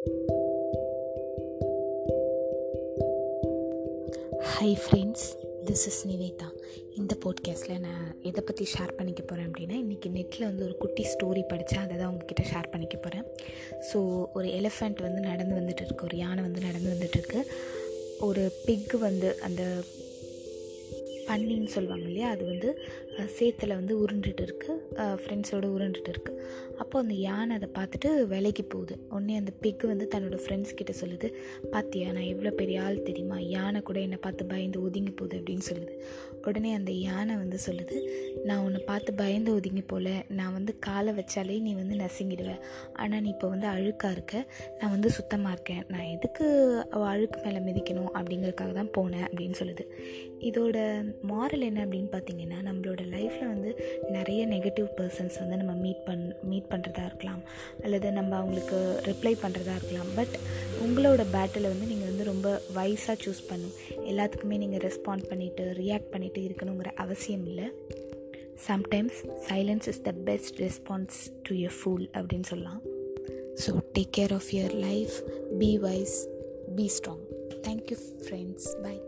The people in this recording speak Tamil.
Hi friends this is Nivetha இந்த போட்காஸ்ட்டில் நான் எதை பற்றி ஷேர் பண்ணிக்க போகிறேன் அப்படின்னா இன்றைக்கி நெட்டில் வந்து ஒரு குட்டி ஸ்டோரி படித்தேன் அதை தான் உங்ககிட்ட ஷேர் பண்ணிக்க போகிறேன் ஸோ ஒரு எலிஃபெண்ட் வந்து நடந்து வந்துட்டு இருக்கு ஒரு யானை வந்து நடந்து வந்துட்டுருக்கு ஒரு பிக்கு வந்து அந்த பன்னின்னு சொல்லுவாங்க இல்லையா? அது வந்து சேத்தில் வந்து உருண்டுட்டு இருக்குது ஃப்ரெண்ட்ஸோடு உருண்டுட்டு இருக்குது அப்போ அந்த யானை அதை பார்த்துட்டு விலைக்கு போகுது. உடனே அந்த பிக்கு வந்து தன்னோட ஃப்ரெண்ட்ஸ் கிட்ட சொல்லுது பார்த்தியா நான் எவ்வளோ பெரிய ஆள் தெரியுமா? யானை கூட என்னை பார்த்து பயந்து ஒதுங்கி போகுது அப்படின்னு சொல்லுது. உடனே அந்த யானை வந்து சொல்லுது நான் உன்னை பார்த்து பயந்து ஒதுங்கி போல. நான் வந்து காலை வச்சாலே நீ வந்து நசுங்கிடுவேன் ஆனால் நீ இப்போ வந்து அழுக்காக இருக்க. நான் வந்து சுத்தமாக இருக்கேன். நான் எதுக்கு அழுக்கு மேலே மிதிக்கணும் அப்படிங்கிறதுக்காக தான் போனேன் அப்படின்னு சொல்லுது. இதோட மாரல் என்ன அப்படின்னு பார்த்தீங்கன்னா நம்மளோட லைஃப்பில் வந்து நிறைய நெகட்டிவ் பர்சன்ஸ் வந்து நம்ம மீட் பண் மீட் பண்ணுறதா இருக்கலாம். அல்லது நம்ம அவங்களுக்கு ரிப்ளை பண்ணுறதா இருக்கலாம். பட் உங்களோட பேட்டில் வந்து நீங்கள் வந்து ரொம்ப வைஸாக சூஸ் பண்ணும் எல்லாத்துக்குமே நீங்கள் ரெஸ்பாண்ட் பண்ணிவிட்டு ரியாக்ட் பண்ணிவிட்டு இருக்கணுங்கிற அவசியம் இல்லை. Sometimes silence is the best response to a fool அப்படின்னு சொல்லலாம். So take care of your life be wise be strong thank you friends bye